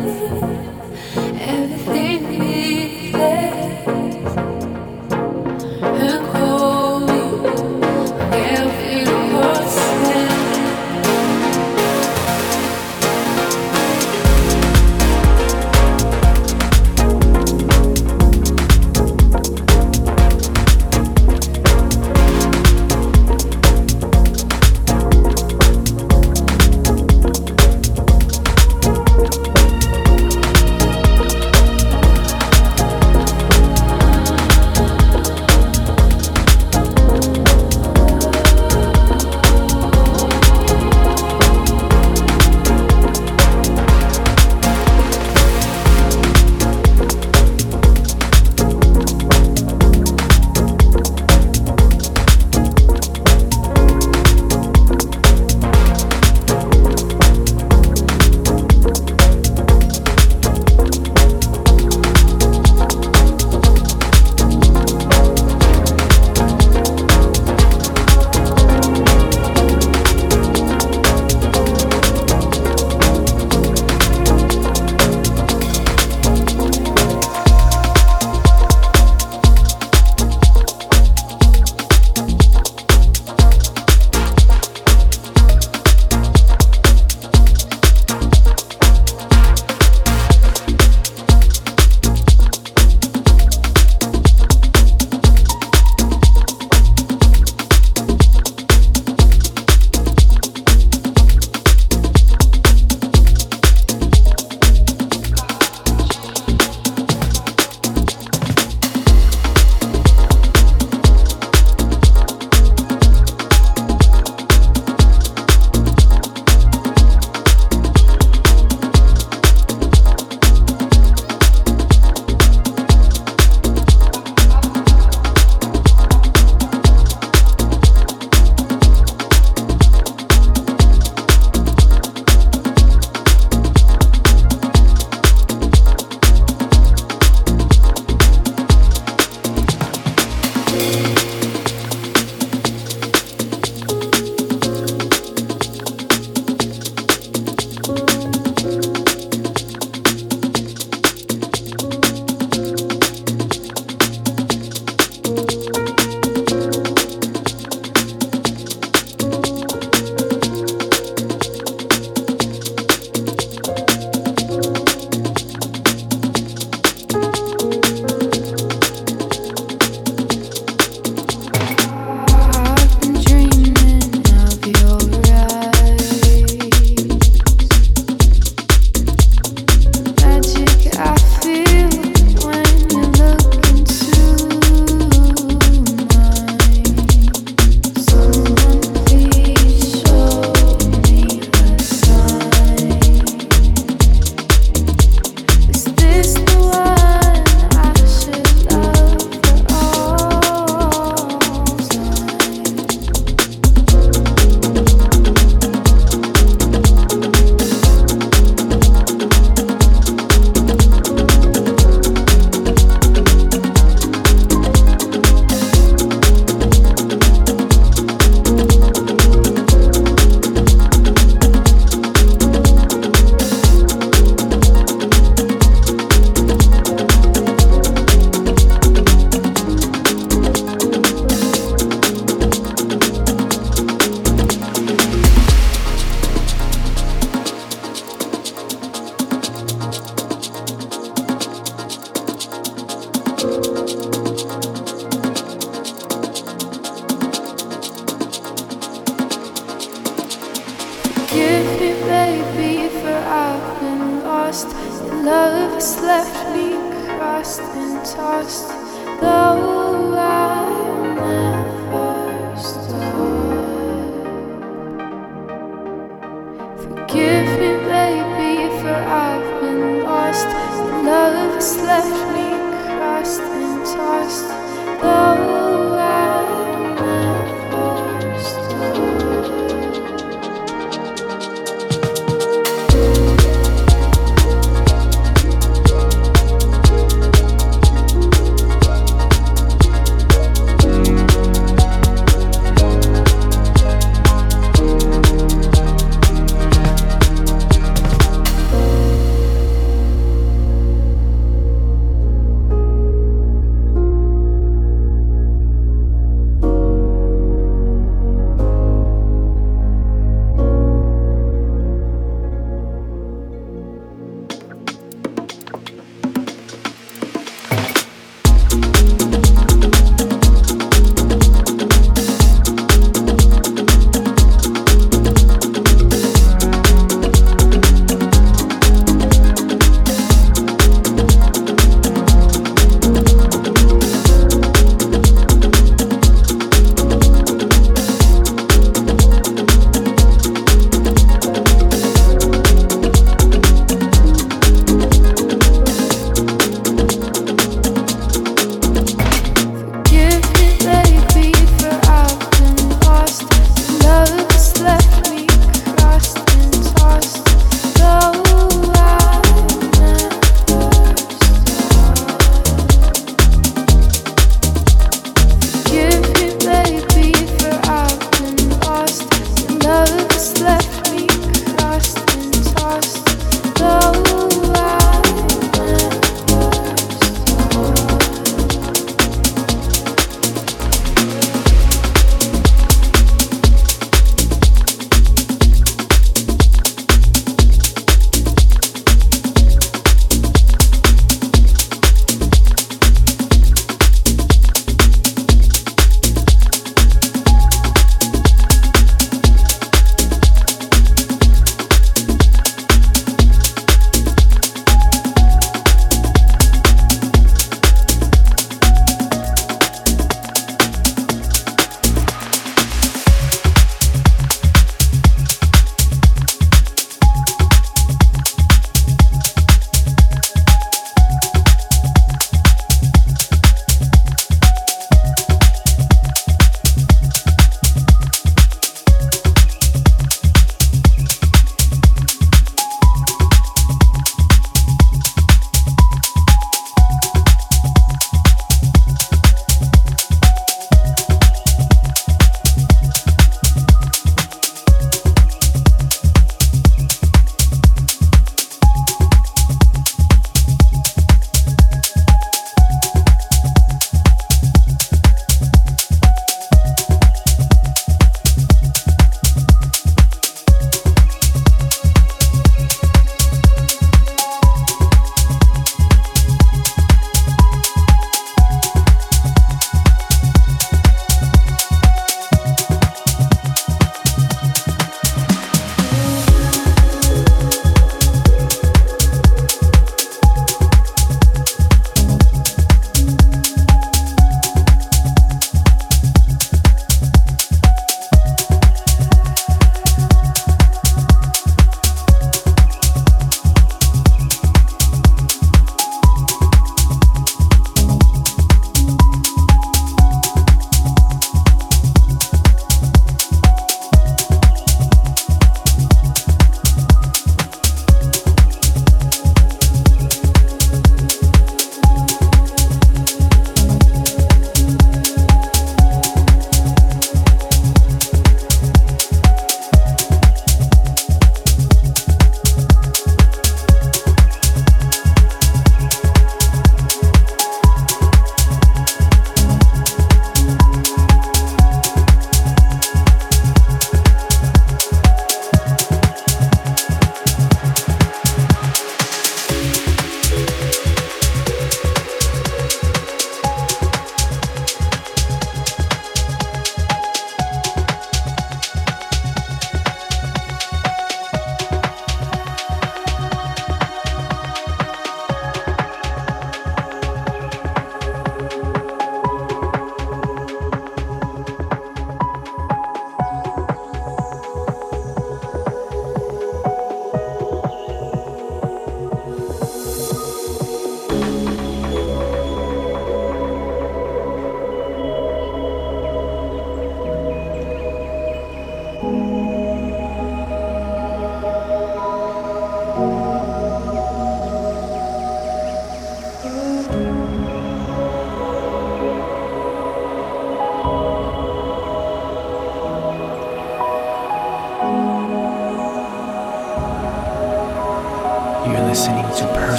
love.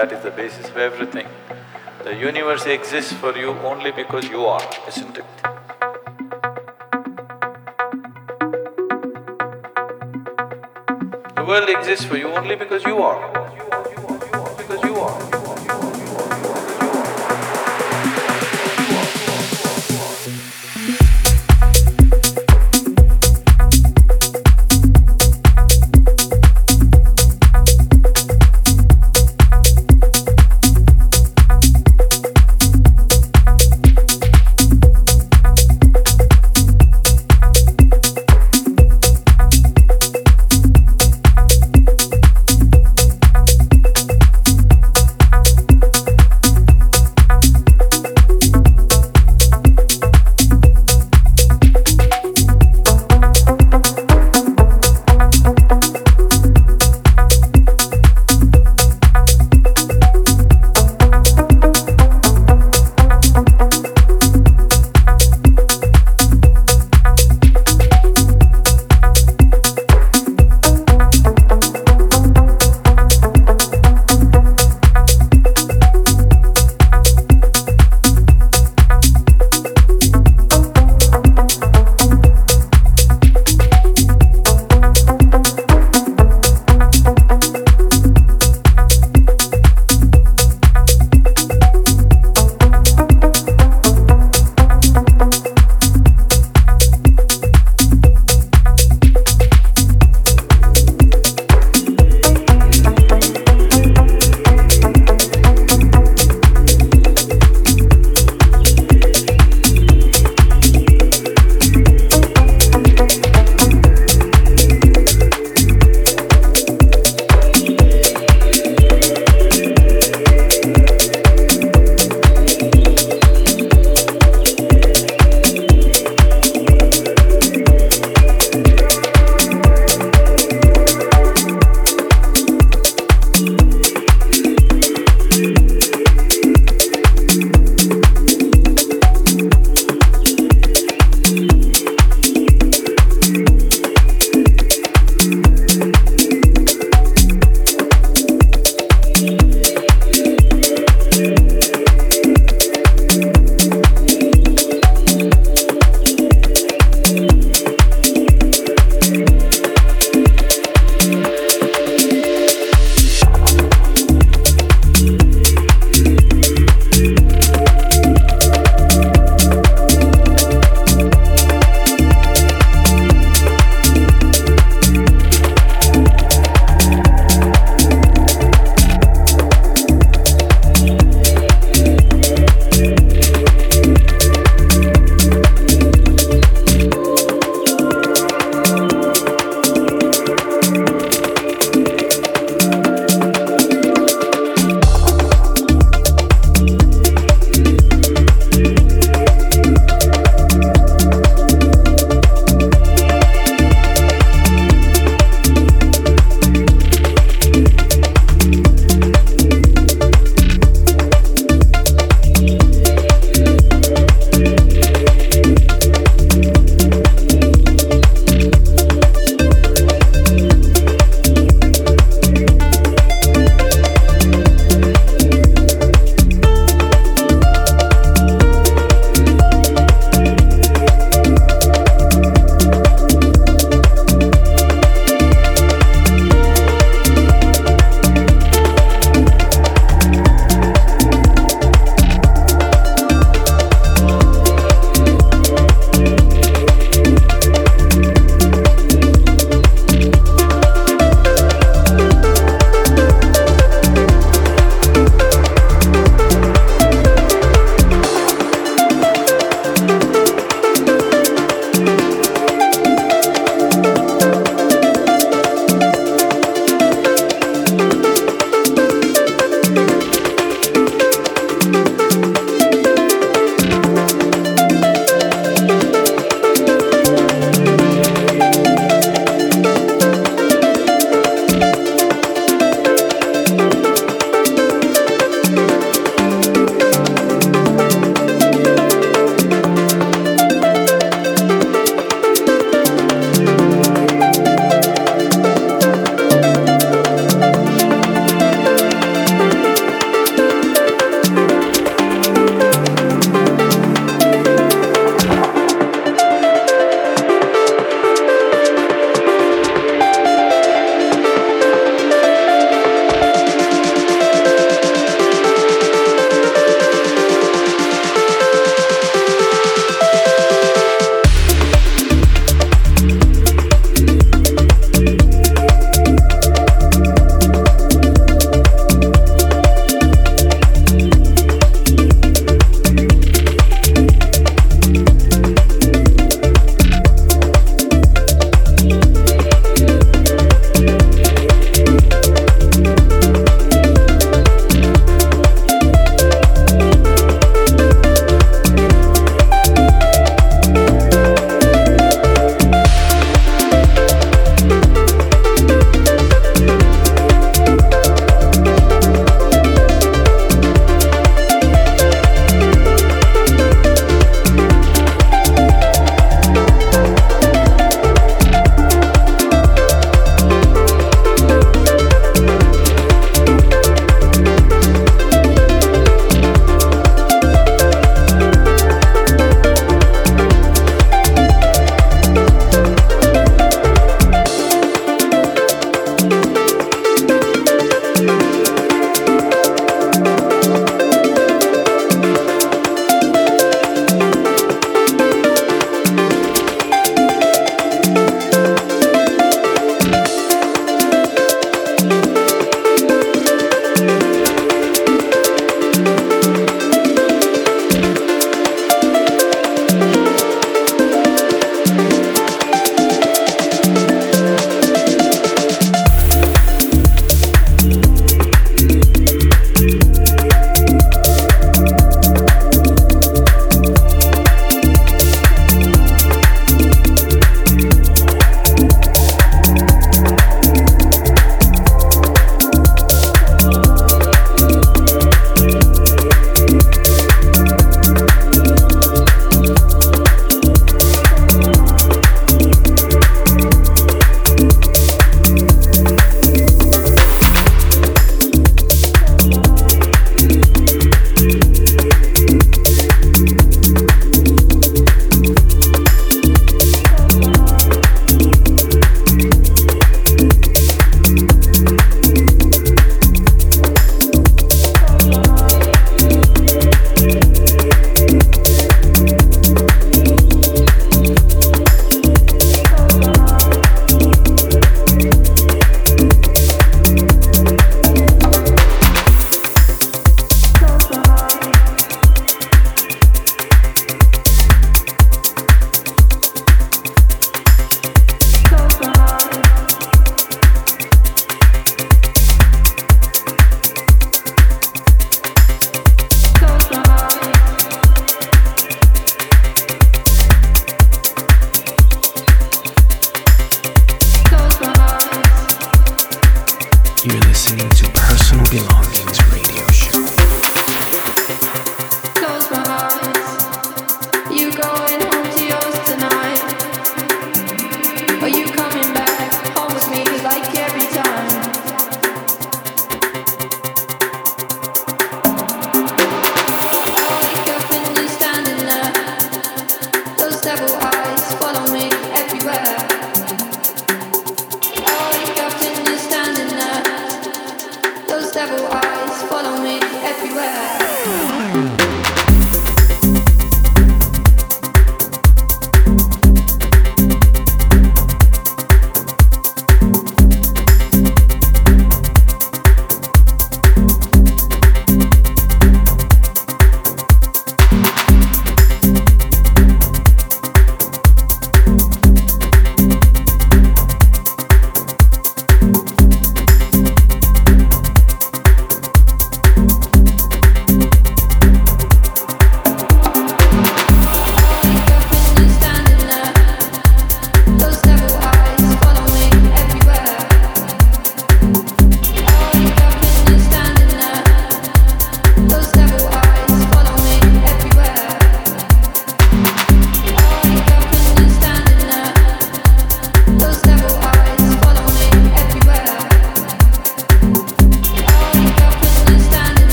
That is the basis of everything, the universe exists for you only because you are, isn't it? The world exists for you only because you are.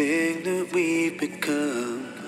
Everything that we've become.